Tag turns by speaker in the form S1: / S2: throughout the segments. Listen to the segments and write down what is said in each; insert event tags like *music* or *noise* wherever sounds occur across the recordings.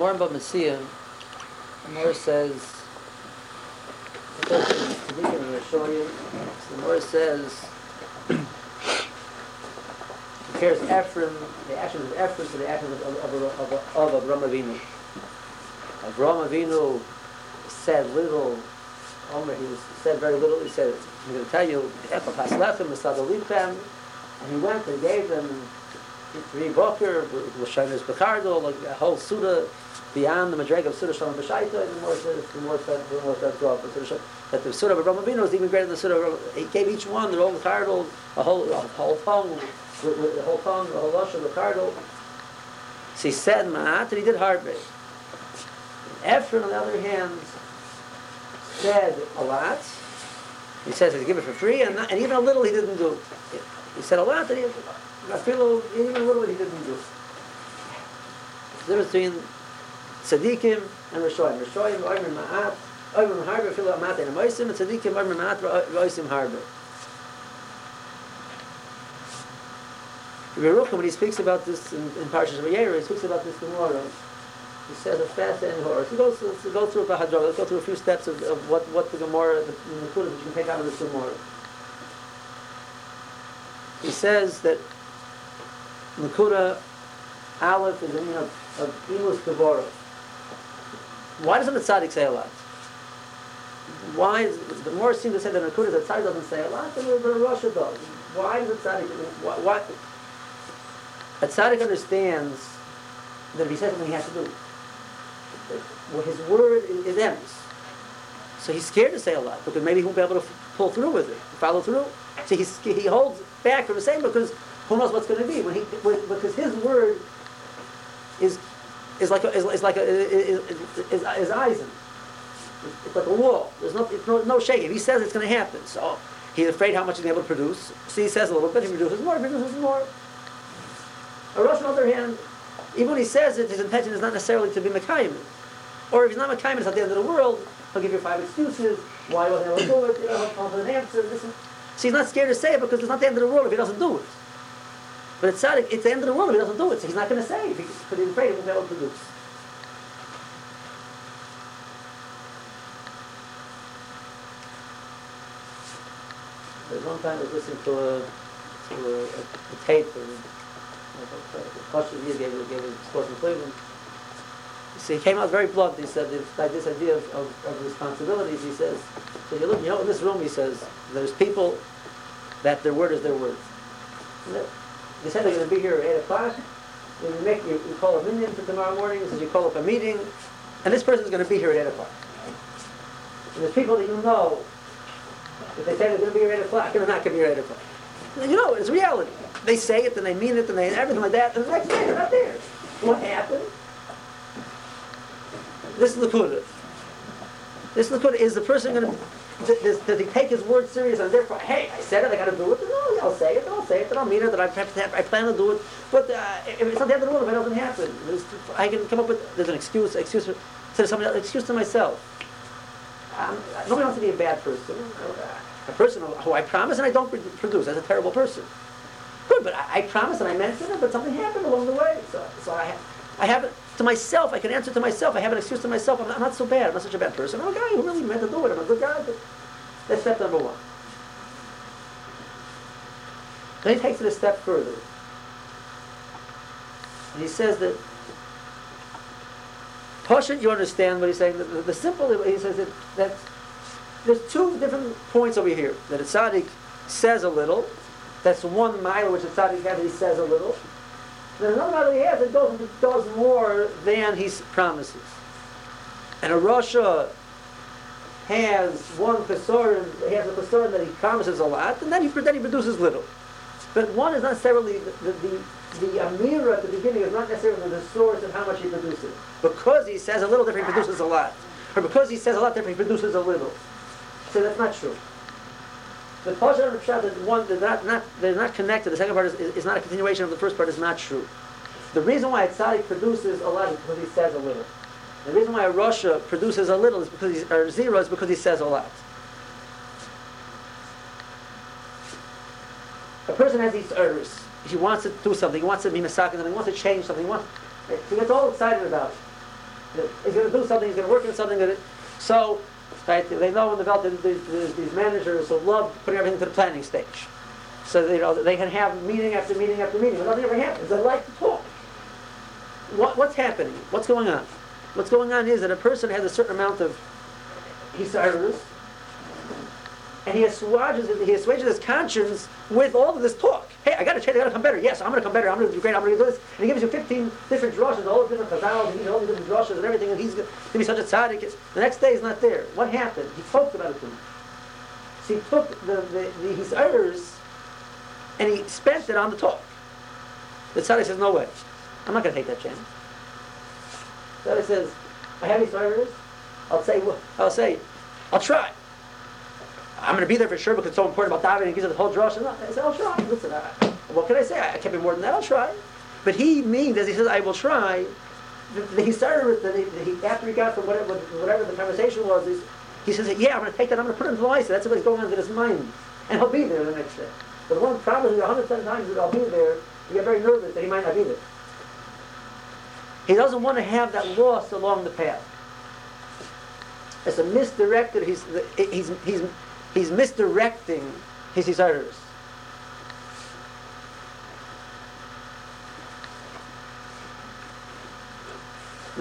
S1: Gemara about Messiah, the Gemara says, the Gemara says, compares Ephraim, the actions of Ephraim to the actions of, of, of, of, of Avram Avinu. Avram Avinu said little, Omer, he said very little, he said, I'm going to tell you, Ephraim has left him, and he went and gave them three boker, Lashonis Bekardo, like a whole Suda, beyond the Madreg of Surah Shalom B'Shaita, the more the more the more that the Surah of Avraham Avinu was even greater than the Surah of He gave each one their own cardinal, a whole, a whole tongue, the whole tongue, the whole lush of the cardinal. So he said Ma'at, and he did hardly. Efron, on the other hand, said a lot. He says he he's it for free, and, not, and even a little he didn't do. He said a lot, and he, a little, even a little he didn't do. There was between tzaddikim and Rishoyim. Rishoyim, oimer ma'at, oimer harbe, filo ma'at and amoisim, and tzaddikim, oimer ma'at, oisim harbe. Yerucham, when he speaks about this in, in Parshas Vayera, he speaks about this Gemara. He says a fascinating horse. He goes, he goes through a Bahadra, let's go through a few steps of, of what, what the Gemara, the, the Nakuda that you can take out of this Gemara. He says that Nakuda Aleph is the meaning of, of Imus Kavora. Why doesn't the tzaddik say a lot? Why is the more seems to say that Nakuda the tzaddik doesn't say a lot than the Russia does? Why does the tzaddik? Why, why? A tzaddik understands that if he says something, he has to do. Well, his word is, emes. So he's scared to say a lot because maybe he won't be able to f- pull through with it, follow through. So he's, he holds back from saying because who knows what's going to be when he when, because his word is is like a, is, is like a, is, is, is eisen. It's like a wall. There's no, no, no shaking. If he says it's going to happen, so he's afraid how much he's able to produce. So he says a little bit, he produces more, he produces more. A Russian, on the other hand, even when he says it, his intention is not necessarily to be Mekayim. Or if he's not Mekayim, it's at the end of the world, he'll give you five excuses, why he wasn't able to do it, you know, he'll an answer. This so he's not scared to say it because it's not the end of the world if he doesn't do it. But it's tzaddik, it's the end of the world if he doesn't do it, so he's not going to say because he's afraid he won't be able to produce. There's one time I was listening to a, to a, a, a tape, and a Pasha gave, gave a course in Cleveland. So he came out very blunt. He said, like this idea of, of, of responsibilities, he says, so you look, you know, in this room, he says, there's people that their word is their word. They said they're going to be here at 8 o'clock. You, make, you, you call a minion for tomorrow morning, says you call up a meeting, and this person's going to be here at 8 o'clock. And there's people that you know, if they say they're going to be here at 8 o'clock, and they're not going to be here at 8 o'clock. You know, it's reality. They say it, and they mean it, and they everything like that, and the next day they're not there. What happened? This is Lakuda. This Lakuda is the person going to does, does he take his word serious and therefore, hey, I said it, I got to do it? No, I'll say it, I'll say it, I'll mean it, that I, I plan to do it. But uh, if it's not the end of the world, if it doesn't happen, I can come up with, there's an excuse, excuse, to somebody excuse to myself. Um, nobody wants to be a bad person. A person who I promise and I don't produce. That's a terrible person. Good, but I, I and I meant it, but something happened along the way. So, so I, I have it to myself. I can answer to myself. I have an excuse to myself. I'm not, I'm not so bad. I'm not such a bad person. I'm a guy who really meant to do it. I'm a good guy. That's step number one. Then he takes it a step further. And he says that Pashut, you understand what he's saying. The, the, the simple, he says that, that there's two different points over here. That a tzaddik says a little. That's one mile which a tzaddik has, he says a little. Another matter he has that does, does more than he promises. And a Russia has one chesaron, he has a chesaron that he promises a lot, and then he, then he produces little. But one is not necessarily, the, the, the, the Amira at the beginning is not necessarily the source of how much he produces. Because he says a little, different he produces a lot. Or because he says a lot, different he produces a little. So that's not true. The Pasha and Pshat is one, they're not, not, they're not connected. The second part is, is, is, not a continuation of the first part, is not true. The reason why a tzaddik produces a lot is because he says a little. The reason why a Russia produces a little is because he's, or zero is because he says a lot. A person has these urges. He wants to do something. He wants to be massacred something. He wants to change something. He wants. He gets all excited about it. He's going to do something. He's going to work on something. So, right? They know in the belt that these, managers love putting everything to the planning stage. So you know they can have meeting after meeting after meeting, but nothing ever happens. They like to talk. What, what's happening? What's going on? What's going on is that a person has a certain amount of hisairus, and he assuages, he assuages his conscience with all of this talk. Hey, I got to change, I got to come better. Yes, I'm going to come better. I'm going to do great. I'm going to do this. And he gives you 15 different drushes, all the different chazals, and all the different drushes and everything. And he's going to be such a tzaddik. The next day he's not there. What happened? He talked about it to. So he took the, the, the, his errors and he spent it on the talk. The tzaddik says, no way. I'm not going to take that chance. The tzaddik says, I have these errors. I'll say, I'll say, I'll try. I'm going to be there for sure because it's so important about davening. He gives it the whole drush. And oh, I said, I'll try. Listen, I, what can I say? I, can't be more than that. I'll try. But he means, as he says, I will try. he started with the, he, after he got from whatever, whatever the conversation was. He says, yeah, I'm going to take that. I'm going to put it into life. That's what's going on in his mind, and he'll be there the next day. But the one problem is, a hundred times that I'll be there, you get very nervous that he might not be there. He doesn't want to have that loss along the path. It's a misdirected. He's he's he's he's misdirecting his desires.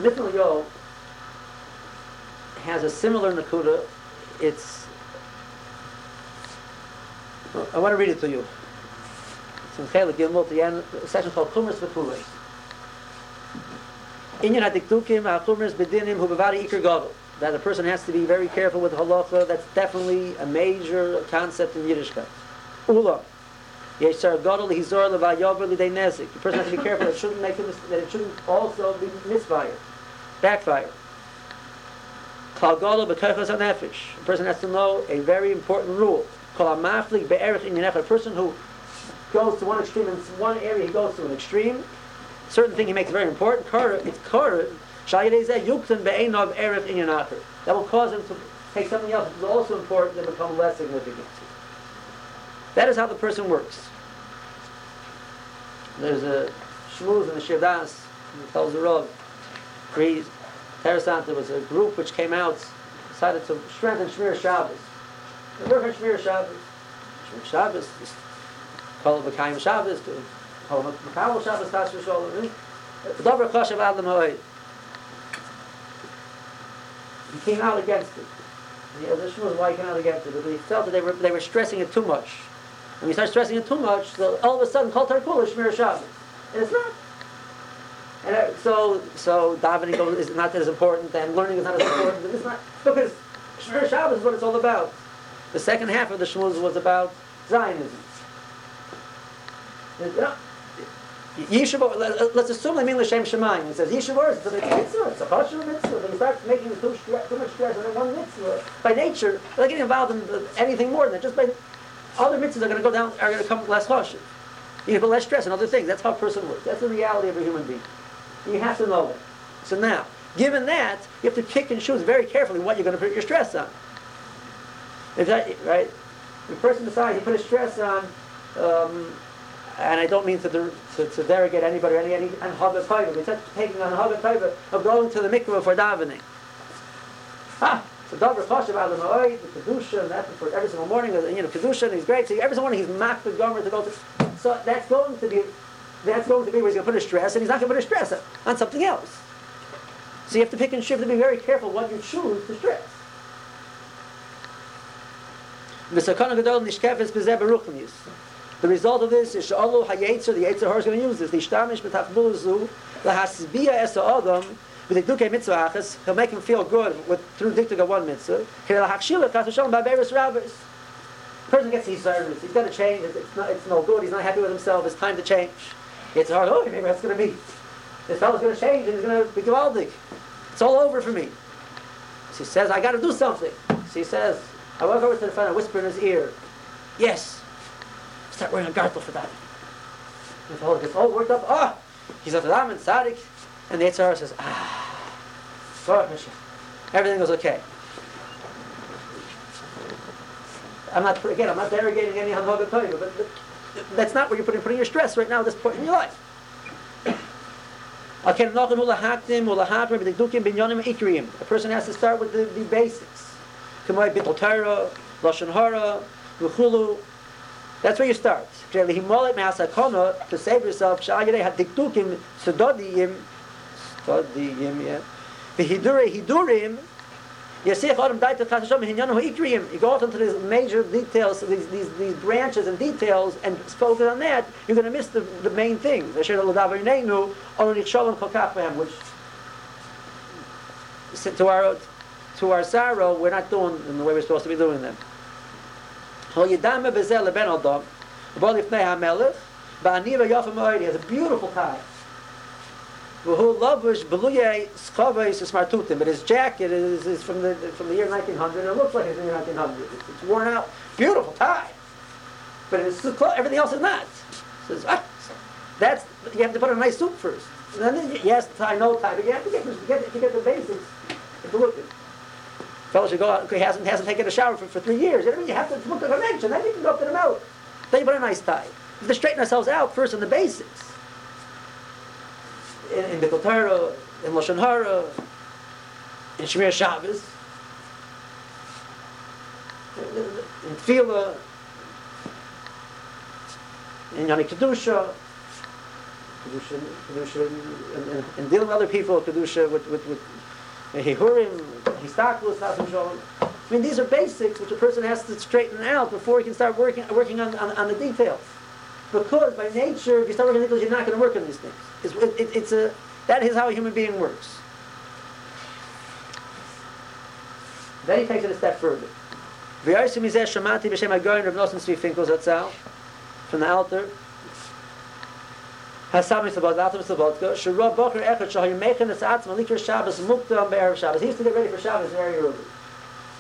S1: Yo has a similar Nakuda. It's I want to read it to you. It's in Chelik Gimel, the end, a section called Kumras V'Kulei. Inyan HaDikdukim HaKumras B'Dinim Hu Bevari Iker Gadol that a person has to be very careful with halacha. That's definitely a major concept in Yiddishkeit. Ula. The person has to be careful that it shouldn't make him, that it shouldn't also be misfire, backfire. A person has to know a very important rule. A person who goes to one extreme in one area, he goes to an extreme. Certain thing he makes very important. Kara, it's kara that will cause him to take something else that is also important and become less significant. That is how the person works. There's a shmuz in the Shirdas, he tells the Rav, Creed, Terasant, there was a group which came out, decided to strengthen Shmir Shabbos. They work on Shmir Shabbos. Shmir Shabbos, call it Mekayim Shabbos, call it Mekayim Shabbos, Tasha Shalom. Davar Chashav Adam Ha'oid. He came out against it. The other was why he came out against it, but he felt that they were, they were stressing it too much. When you start stressing it too much, so all of a sudden, Kol Tarkul is Shmir Shabbos. And it's not. And uh, so, so davening is not as important, and learning is not as important. It's not *laughs* because Shmir Shabbos is what it's all about. The second half of the Shmuz was about Zionism. You know, Yeshiva, let's assume they mean L'Shem Shemayim. It says Yeshiva it's a mitzvah, it's a Hashem mitzvah. But you start making too, too much stress on one mitzvah. By nature, they're getting involved in anything more than that. Just by other mitzvahs are going to go down, are going to come less Hashem. You can put less stress on other things. That's how a person works. That's the reality of a human being. You have to know that. So now, given that, you have to pick and choose very carefully what you're going to put your stress on. If that, right? The person decides to put his stress on um, and I don't mean to, to, to derogate anybody or any, any and Hagat Taiva, but it's taking on Hagat Taiva of going to the mikveh for davening. Ah, so Davar Chashav Adam the Kedusha, and that's for every single morning, you know, Kedusha, and he's great, so every single morning he's mocked the Gomer to go to, so that's going to be, that's going to be where he's going to put his stress, and he's not going to put his stress on something else. So you have to pick and shift to be very careful what you choose to stress. The sakana gadol nishkefes bezeh beruchnis. The result of this is Sha'alu HaYetzer, the Yetzer is going to use this. The Ishtamish B'tachbul Zu, Lahasbiya Esa Adam, with the Duke Mitzvah Achas, he'll make him feel good with, through Diktuk of one Mitzvah. He'll Hakshila Hashem by various rabbis. person gets these service, he's got to change, it's, not, it's no good, he's not happy with himself, it's time to change. It's hard, oh, maybe that's going to be, this fellow's going to change and he's going to be gewaldig. It's all over for me. She says, I got to do something. She says, I walk over to the front and whisper in his ear, yes, start wearing a gartel for that. And the fellow gets all worked up. Ah, oh! he's at the Ram and Sadik, and the Yetzer says, ah, everything goes okay. I'm not again. I'm not derogating any Hanhaga Torah, but that's not where you're putting, putting your stress right now at this point in your life. A person has to start with the, the basics. Kamoi bittul Torah, hara. That's where you start. To save yourself. You go off into these major details, these, these, these branches and details, and focus on that, you're going to miss the, the main things. Which to our, to our sorrow, we're not doing in the way we're supposed to be doing them. Hol Yidame Bezel Leben Adam, Bol Yifnei HaMelech, Ba'aniva Yafam Oedi, has a beautiful tie. Who loves lavish beluye skavais smartutim, but his jacket is, is from the from the year 1900. It looks like it's in the year 1900. It's, it's worn out, beautiful tie, but it's everything else is not. Says ah, that's you have to put on a nice suit first. And then yes, tie no tie, but you have to get get, get the basics. You have to look. Fellow should go out. He hasn't hasn't taken a shower for, for three years. You, know, you have to look at the convention. Then you can go up to the mouth. Then you put a nice tie. We have to straighten ourselves out first on the basics in, in Bittul Torah, in Lashon Hara, in Shemir Shabbos, in Tefillah, in Yani Kedusha, Kedusha, Kedusha, and, and, dealing with other people, Kedusha, with, with, with Hihurim, Histaklus, Hashem I mean, these are basics which a person has to straighten out before he can start working, working on, on, on the details. Because by nature, if you start working on details, you're not going to work on these things. It's, it, it's a, that is how a human being works. Then he takes it a step further. From the altar. Hasam Yisabot, Latam Yisabotko, Shurah Bocher Echad Yemechin Es Atzma Likra Shabbos Mukta Be'er Shabbos. He used to get ready for Shabbos very early.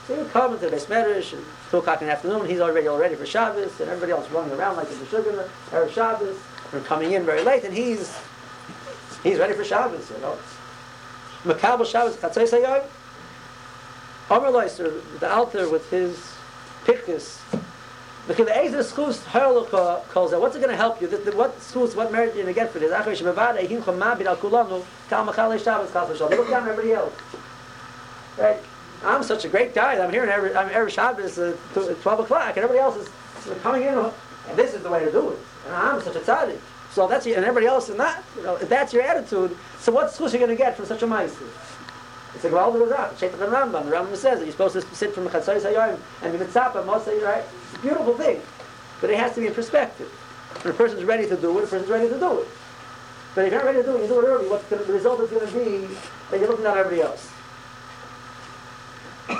S1: So he would come into the Medrash, and 2 o'clock in the afternoon, he's already all ready for Shabbos, and everybody else running around like a Meshuggah, Erev Shabbos. They're coming in very late, and he's He's ready for Shabbos, you know. Makabel Shabbos, Chatzai Sayyid. Omer Leister, the altar with his pickers. Because the Ezer Schus Herluka calls out, what's it going to help you? The, what schus, what merit are you going to get for this? Achar Shemavada, Ehim Chamabid Al Kulanu, Tal Machale Shabbos, Chas. Look down everybody else. Right? I'm such a great guy I'm here in every, I'm every Shabbos uh, at uh, 12 o'clock, and everybody else is coming in, and this is the way to do it. And I'm such a tzaddik. So that's and everybody else is not. You know, if that's your attitude, so what schus are you going to get from such a meister? It's a Gvalda Razak, Shetach and Rambam. The Rambam says that you're supposed to sit from the Chatzai Sayyim and be mitzapa, Mosai, right? It's a beautiful thing. But it has to be in perspective. When a person's ready to do it, a person's ready to do it. But if you're not ready to do it, you do it early, what the result is going to be that you're looking at everybody else. *coughs*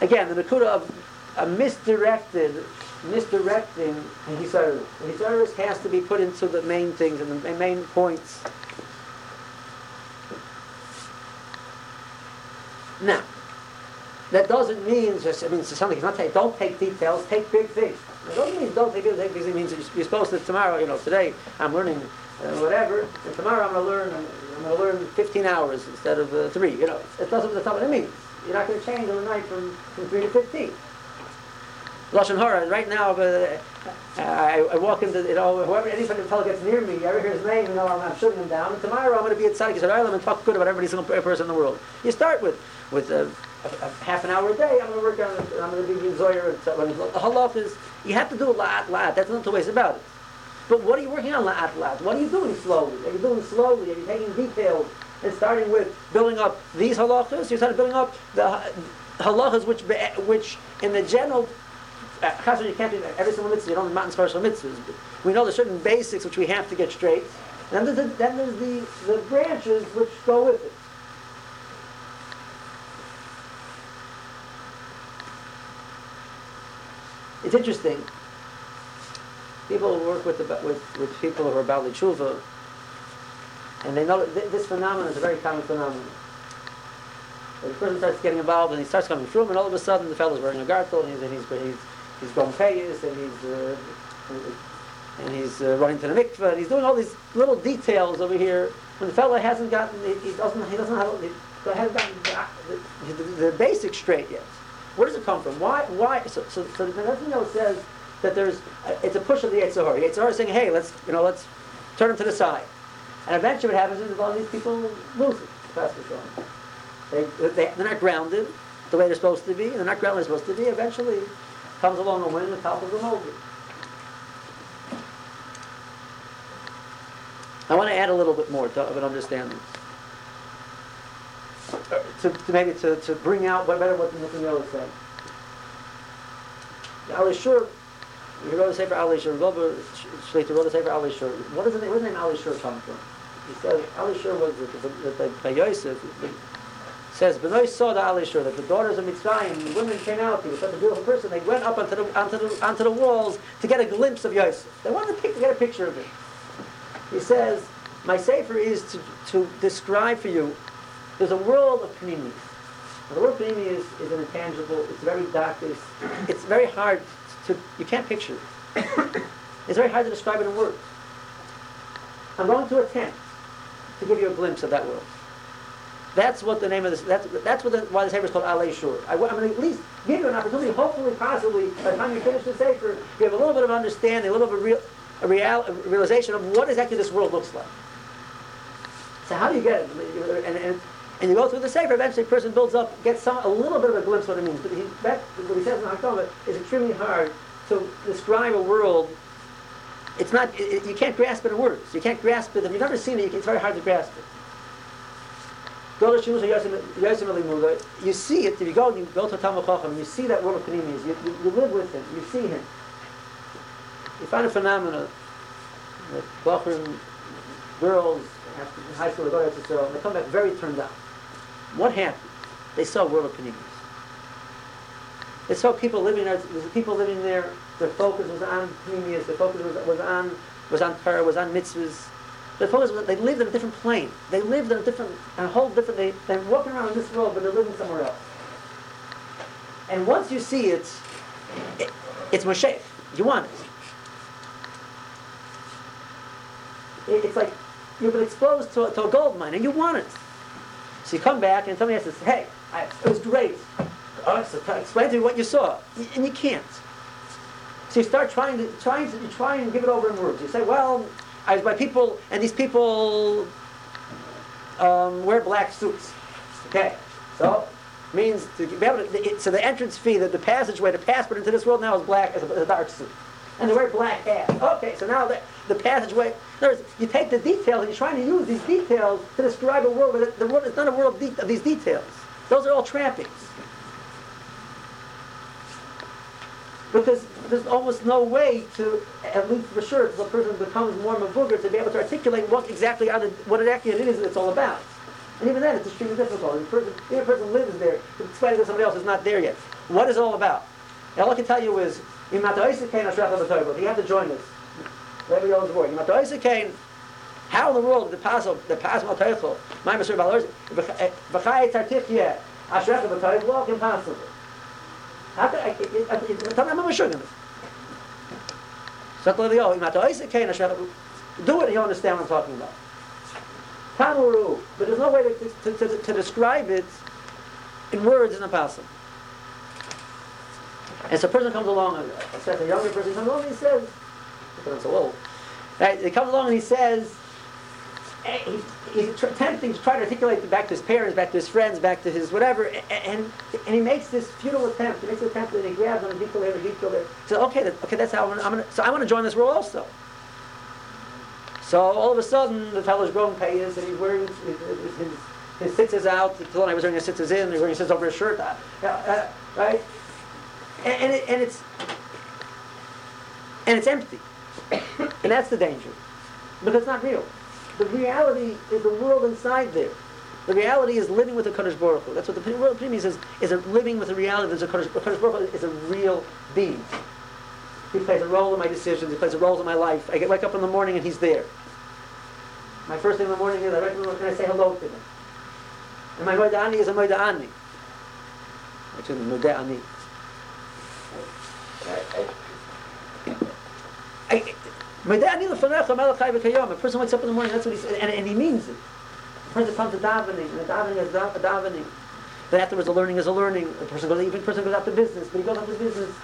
S1: Again, the Nakuda of a misdirected misdirecting Hisaris. Hisaris has to be put into the main things and the main points. Now, that doesn't mean just, I mean, something, it's not take, don't take details, take big things. It doesn't mean don't take big things, it means you're supposed to, tomorrow, you know, today I'm learning uh, whatever, and tomorrow I'm going to learn, I'm going to learn 15 hours instead of uh, three, you know. It doesn't, that's not what it means. You're not going to change overnight from, from three to 15. Lashon Hara. Right now, uh, I, I, walk into, you know, whoever, anybody fellow gets near me, ever hear his name, you know, I'm, I'm shooting him down. And tomorrow I'm going to be at Tzaddik Yisrael and talk good about every single person in the world. You start with, with a, a, a half an hour a day, I'm going to work on, it, I'm going to be in Zoyer. The halach is, you have to do a lot, lot. That's not two ways about it. But what are you working on, lot, lot? What are you doing slowly? Are you doing slowly? Are you taking details? And starting with building up these halachas, you start building up the halachas which, which in the general uh, you can't do every single mitzvah. You don't have special mitzvahs. We know there's certain basics which we have to get straight. And then there's, the, then there's the, the branches which go with it. It's interesting. People work with, the, with, with people who are Bali Tshuva, and they know th- this phenomenon is a very common phenomenon. When The person starts getting involved and he starts coming through, and all of a sudden the fellow's wearing a gartel and he's, and he's, he's he's going payas and he's uh, and he's uh, running to the mikveh and he's doing all these little details over here. When the fellow hasn't gotten, he, he doesn't, he doesn't have, he hasn't gotten the, the, the, basics straight yet. Where does it come from? Why? Why? So, so, so the Netanyahu says that there's, uh, it's a push of the Yetzer. The Yetzer is saying, hey, let's, you know, let's turn them to the side. And eventually what happens is all these people lose it. That's what's wrong. They, they, they're not grounded the way they're supposed to be, they're not grounded they're supposed to be. Eventually comes along a wind and topples them over. I want to add a little bit more to, of an understanding. To, to maybe to, to bring out what better what the Nathaniel is saying. Alei Shur, he wrote a Sefer Alei Shur, Gober Shlita wrote a Sefer Alei Shur. What is the where does the name Alei Shur come from? He says Alei Shur was the, the, the, by Yosef, says Benoy saw the Alei Shur, that the daughters of Mitzrayim, the women came out, he was such a beautiful person, they went up onto the, onto the, onto the walls to get a glimpse of Yosef. They wanted to, pick, to get a picture of him. He says, my Sefer is to, to describe for you, there's a world of Panimis. The word Panimi is, is an intangible, it's very dark, it's, it's very hard to, you can't picture it. it's very hard to describe it in words. I'm going to attempt to give you a glimpse of that world. That's what the name of this, that's, that's what the, why the Sefer is called Alei Shur. I, am going to at least give you an opportunity, hopefully, possibly, by the time you finish the Sefer, you have a little bit of understanding, a little bit of real, a, real, a realization of what exactly this world looks like. So how do you get it? And, and, and you go through the Sefer, eventually a person builds up, gets some, a little bit of a glimpse of what it means. But he, that, what he says in Hakdama is extremely hard to describe a world. It's not, it, you can't grasp it in words. You can't grasp it. If you've never seen it, it's very hard to grasp it. You see it, if you go you go to Talmud Chacham, you see that world of Panimis, you, you, you live with him, you see him. You find a phenomenon that Bachrim, girls, after high school, they go to Israel, and they come back very turned out. What happened? They saw world of panimis. They saw people living there. There's people living there. Their focus was on panimis. Their focus was, was on was on Torah, was on mitzvahs. Their focus was they lived in a different plane. They lived in a different, a whole different. They, they're walking around in this world, but they're living somewhere else. And once you see it, it it's Moshe. You want it. it. It's like you've been exposed to, to a gold mine and you want it. So you come back and somebody to hey, I, it was great. Oh, so explain to me what you saw. And you can't. So you start trying to, trying to, try and give it over in words. You say, well, I was by people, and these people um, wear black suits. Okay, so means to be able to, so the entrance fee, the, the passageway, the passport into this world now is black as a, as a dark suit. And they wear black hats. Okay, so now the, the passageway, words, you take the details and you're trying to use these details to describe a world, but the world is not a world of, de- of these details. Those are all trappings. Because there's almost no way to, at least for sure, if a person becomes more mavuger, to be able to articulate what exactly the, what exactly it is it's all about. And even then, it's extremely difficult. If a person, if a person lives there, to explain it to somebody else is not there yet. What is it all about? And all I can tell you is, you had to join us. Whatever you the word. How in the world the passel the passel al my Mr. Balors v'chay tartifye ashrech b'toiv walk impossible. How could I? Me, I'm not sure. So the oh, oisik kain ashrech. Do it, you understand what I'm talking about. Tamuru, but there's no way to, to, to, to describe it in words in the passel. And so a person comes along, a, younger person comes along and he says, I'm so old. Right? He comes along and he says, he, he's tr- attempting to try to articulate back to his parents, back to his friends, back to his whatever, and, and he makes this futile attempt. He makes an attempt and he grabs on a detail here, a detail there. He says, okay, that, okay, that's how I'm I'm gonna, so I want to join this world also. So all of a sudden, the fellow's growing payas and he's wearing his, his, his, his sitzes out. The I was wearing his sitzes in. He's wearing his sitzes over his shirt. Uh, uh, right? And, and, it, and it's and it's empty. and that's the danger. Because it's not real. The reality is the world inside there. The reality is living with the Kadosh Baruch Hu. That's what the world means is, is a living with the reality that the Kadosh, Kadosh Baruch Hu is a real being. He plays a role in my decisions. He plays a role in my life. I get wake up in the morning and he's there. My first thing in the morning is I wake up and I say hello to him. And my Moida'ani is a Moida'ani. Actually, Moida'ani. A person wakes up in the morning, that's what he says, and, and he means it. A person comes to davening, and the davening is da- davening. Then afterwards, the learning is a learning. The person goes, even person goes out to business, but he goes out to business,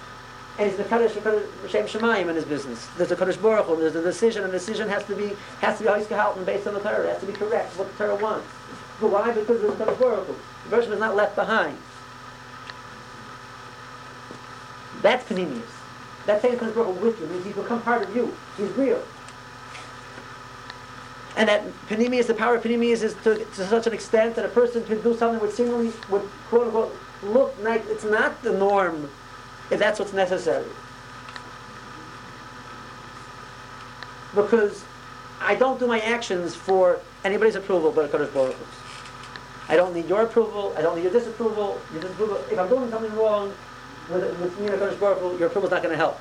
S1: and he's the Kaddish Shem Shemayim in his business. There's a Kaddish Baruch Hu, there's a decision, and the decision has to be has to be always gehalten based on the Torah. It has to be correct, what the Torah wants. But why? Because there's a Kaddish Baruch Hu. The version is not left behind. That's Panemius. Kadosh Baruch Hu with you. Means he's become part of you. He's real. And that Panemius, the power of Panemius is to, to such an extent that a person could do something which seemingly would quote unquote look like it's not the norm if that's what's necessary. Because I don't do my actions for anybody's approval but Baruch I don't need your approval, I don't need your disapproval, your disapproval. If I'm doing something wrong with, with me and a Kadosh Baruch your approval's not going to help.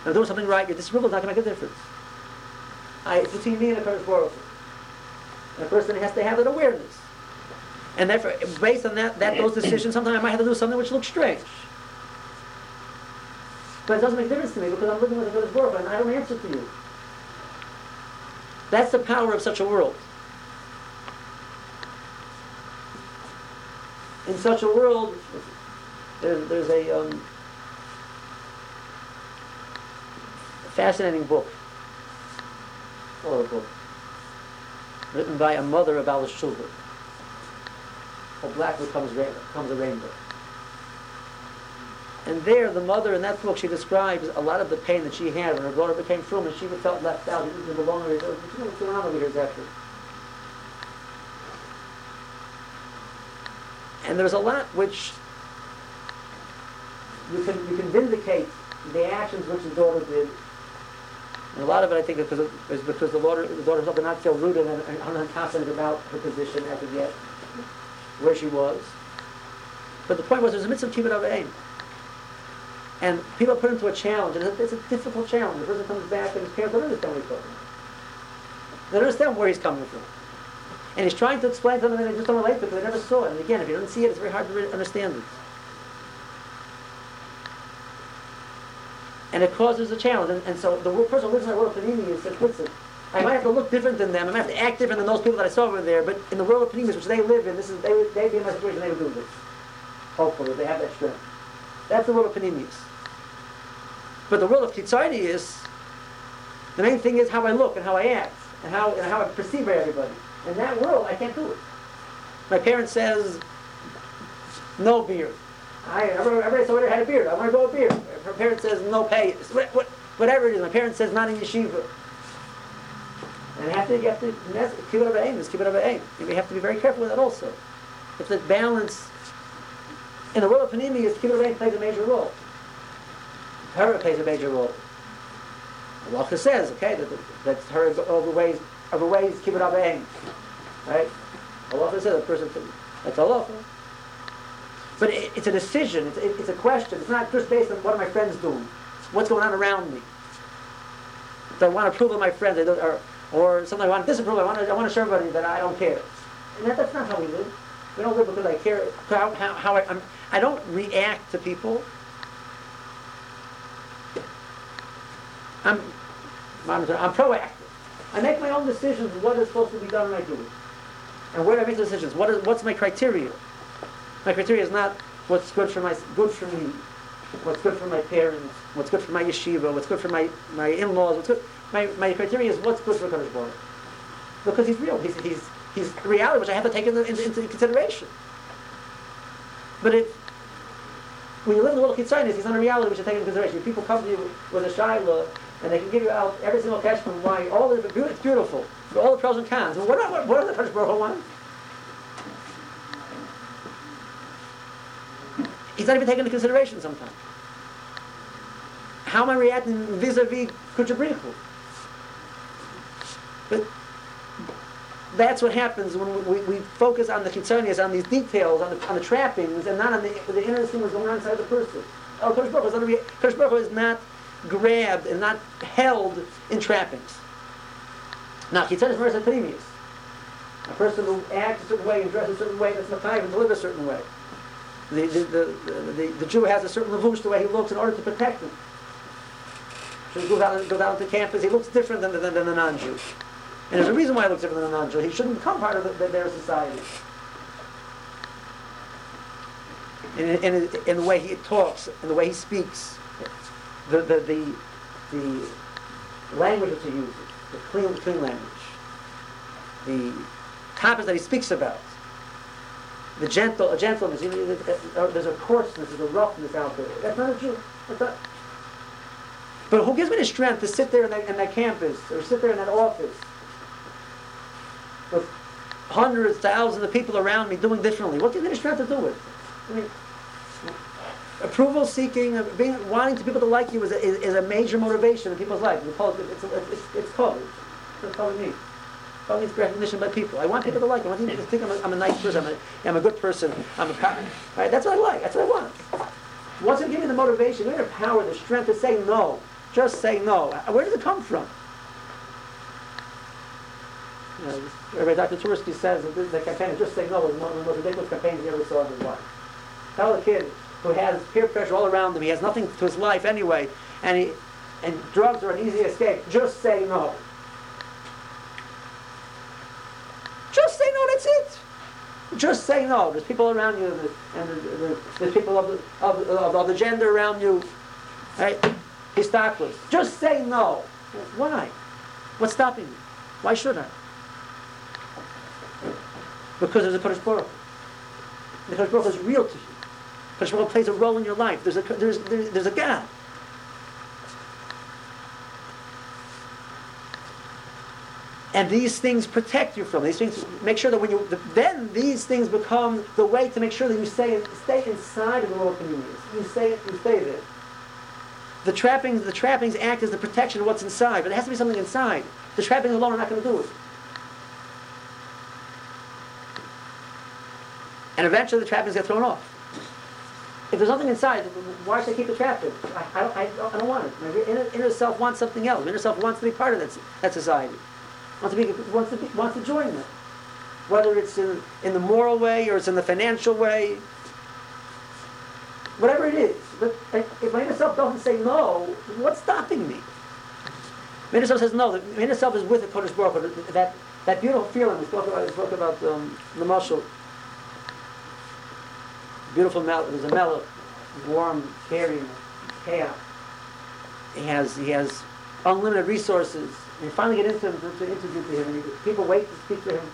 S1: If I'm doing something right, your disapproval's not going to make a difference. I, it's between me and a Kadosh Baruch Hu. And a person has to have that awareness. And therefore, based on that, that those decisions, sometimes I might have to do something which looks strange. But it doesn't make a difference to me because I'm living with a Kadosh Baruch and I don't answer to you. That's the power of such a world. In such a world, there's, there's a um, fascinating book, or a book, written by a mother of Alice children. A black becomes, becomes a rainbow. And there, the mother in that book, she describes a lot of the pain that she had when her daughter became frum and she felt left out. She didn't belong over. And there's a lot which you can you can vindicate the actions which the daughter did. And a lot of it, I think, is because, is because the daughter the daughter herself did not feel rooted and, and unconfident about her position as of yet, where she was. But the point was, there's a mitzvah kibbut of aim. And people put him to a challenge, and it's a difficult challenge. The person comes back and his parents don't understand what he's talking about. They don't understand where he's coming from. And he's trying to explain to them and they just don't relate to because they never saw it. And again, if you don't see it, it's very hard to understand it. And it causes a challenge. And, and so the person who lives in that world of Panini says, listen, I might have to look different than them. I might have to act different than those people that I saw over there. But in the world of Panimis, which they live in, this is they would they be in my situation. They would do this. Hopefully, they have that strength. That's the world of Panimius. But the world of Kitzardi is, the main thing is how I look and how I act and how, and how I perceive everybody. In that world, I can't do it. My parents says, no beard. I, everybody her had a beard. I want to go a beard. Her parents says, no pay. What, what, whatever it is. My parents says, not in yeshiva. And have to, you have to, keep it over aim. Just keep it over aim. We have to be very careful with that also. If the balance in the world of Panini is keep it over aim plays a major role. Torah plays a major role. Allah says, okay, that, that Torah overweighs, overweighs kibbut abayim. Right? Allah says a person, that's Allah. But it, it's a decision, it's, it, it's a question. It's not just based on what are my friends doing. What's going on around me. Do I want to approve of my friends? Or, or something I want to disapprove. I want to, I want to show everybody that I don't care. And that, that's not how we live. We don't live because I care. How, how, how I, I'm, I don't react to people. I'm, I'm proactive. I make my own decisions what is supposed to be done and I do it. And where do I make the decisions? What is, what's my criteria? My criteria is not what's good for my good for me, what's good for my parents, what's good for my yeshiva, what's good for my, my in-laws, what's good. My, my criteria is what's good for Kadosh Baruch. Because he's real. He's, he's, he's reality, which I have to take into, into, consideration. But it, when you live in the world of Kitzanis, he's not a reality which you take into consideration. If people come to you with a shaila and they can give you out every single catch from why all of the it's beautiful, all the pros and cons. Well, what are, what are the Kadosh Baruch want? He's not even taken into consideration sometimes. How am I reacting vis-a-vis Kuchabrichu? But that's what happens when we, we, focus on the chitzonias, on these details, on the, on the trappings, and not on the, the inner thing that's going on inside the person. Oh, Kodesh is not grabbed and not held in trappings. Now, Kitzanis Mersa Panemius. A person who acts a certain way and dresses a certain way, that's Makai, and live a certain way. The, the, the, the, the Jew has a certain lavush the way he looks in order to protect him. So he goes out, go down to campus, he looks different than, than, than the non-Jew. And there's a reason why he looks different than a non-Jew. He shouldn't become part of the, their society. In, in, in the way he talks, in the way he speaks, the, the, the, the language that he uses, the clean, clean language, the topics that he speaks about, the gentle, a gentleness, uh, there's a coarseness, there's a roughness out there. That's not a Jew. But who gives me the strength to sit there in that, in that campus or sit there in that office with hundreds, thousands of people around me doing differently? What gives me the strength to do it? I mean, approval seeking, being wanting to people to like you is a, is, is a major motivation in people's lives. It's, it's, it's, it's. It's me. All needs recognition by people. I want people to like me. I want people to think I'm a, I'm a nice person. I'm a, I'm a good person. I'm a power. Right? That's what I like. That's what I want. Once you give me the motivation, the power, the strength to say no. Just say no. Where does it come from? You know, Dr. Twerski says that the campaign just say no was one of the most ridiculous campaigns he ever saw in his life. Tell a kid who has peer pressure all around him, he has nothing to his life anyway, and he and drugs are an easy escape. Just say no. Just say no, that's it. Just say no. There's people around you, and there's people of the, of, of the other gender around you. Right? Histaklis. Just say no. Why? What's stopping you? Why should I? Because there's a Kodesh Baruch. The Kodesh Baruch is real to you. Kodesh Baruch plays a role in your life. There's a, there's, there's a God. And these things protect you from these things. Make sure that when you then these things become the way to make sure that you stay stay inside of the world communities. You stay you stay there. The trappings the trappings act as the protection of what's inside, but it has to be something inside. The trappings alone are not going to do it. And eventually the trappings get thrown off. If there's nothing inside, why should I keep the trappings? I, I, don't, I, don't, I don't want it. My inner, inner self wants something else. My inner self wants to be part of that, that society wants to, be, wants, to be, wants to join them. Whether it's in, in the moral way or it's in the financial way, whatever it is. But if my inner self doesn't say no, what's stopping me? My inner self says no. The inner self is with the Kodesh Baruch That, that beautiful feeling, we spoke about, we spoke about um, the muscle. Beautiful mellow, there's a mellow, warm, caring, chaos. He has, he has unlimited resources and you finally get into to, interview to him, and people wait to speak to him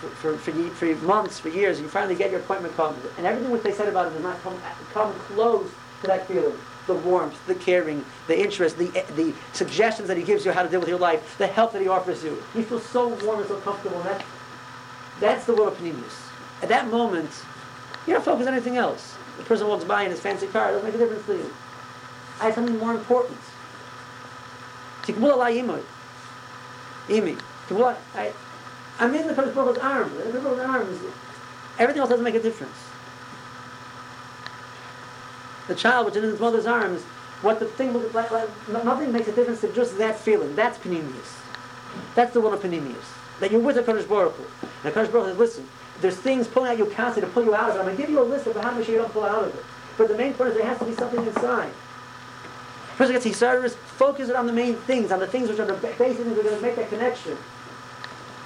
S1: for, for, for, months, for years, and you finally get your appointment comes, and everything which they said about him does not come, come close to that feeling. The warmth, the caring, the interest, the, the suggestions that he gives you how to deal with your life, the help that he offers you. You feel so warm and so comfortable, and that, that's the world of Panemius. At that moment, you don't focus on anything else. The person walks by in his fancy car, it doesn't make a difference to you. I have something more important. Tikmul alai imoy. Imi. Tikmul I, I'm in the Kodesh Baruch arms. The Baruch's arms. Everything else doesn't make a difference. The child which is in his mother's arms, what the thing, like, like, nothing makes a difference to just that feeling. That's Panemius. That's the one of Panemius. That you're with the Kodesh Baruch Hu. And the Kodesh Baruch says, listen, there's things pulling out your constantly to pull you out of it. I'm going to give you a list of how sure you don't pull out of it. But the main point is there has to be something inside person gets Hisaris, focus it on the main things, on the things which are the basic things that are going to make that connection.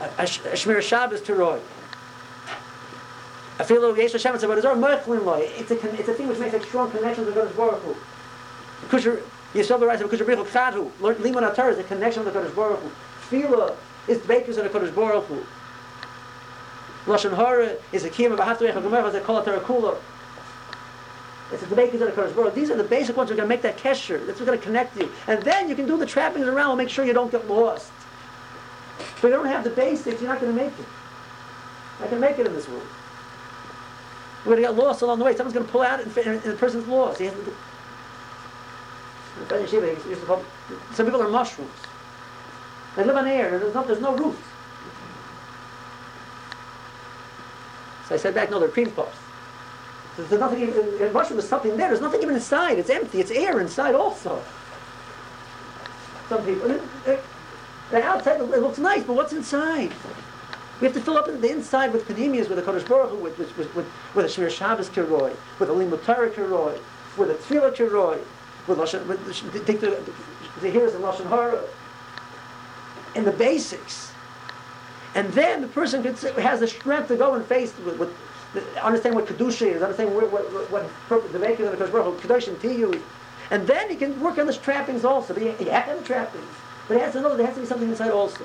S1: A Shmir Shabbos to Roy. It's a, it's a thing which makes a strong connection to Kodesh Baruch Hu. Kusher, Yisrael the rights of Kusher Brichel Chadhu, Limon Atar is a connection the Kodesh Baruch Hu. Tefillah is the bakers of Kodesh Baruch Hu. Lashon Hara is a kiyam of a haftarech of Gomer, as they it. It's the bakers of the Kodesh Baruch. These are the basic ones that are going to make that kesher. That's what's going to connect you. And then you can do the trappings around and make sure you don't get lost. But you don't have the basics, you're not going to make it. I can make it in this world. We're going to get lost along the way. Someone's going to pull out and, and the person's lost. He some people are mushrooms. They live on air, there's no, there's no roots. So I said back, no, they're cream puffs. There's nothing even, in mushroom, there's something there. There's nothing even inside. It's empty. It's air inside also. Some people, and it, the outside it looks nice, but what's inside? We have to fill up the inside with panemias, with the Kodesh Baruch Hu, with, with, with, with a Shmir Shabbos Kiroi, with a Limut Torah Kiroi, with a Tefillah Kiroi, with Lashon, with the, the, the, the heroes in Lashon Hara, in the basics. And then the person could, has the strength to go and face with, with understand what kedusha is, understand what what, what, what the making of the Baruch Hu, kedoshim tihyu, And then he can work on the trappings also. But you, you have to have trappings. But he has to know there has to be something inside also.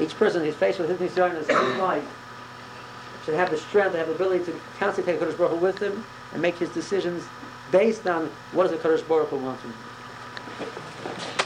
S1: Each person who's faced with his Nisayon in his life should have the strength, have the ability to constantly take Kadosh Baruch with him and make his decisions based on what does the Kadosh Baruch Hu want from him.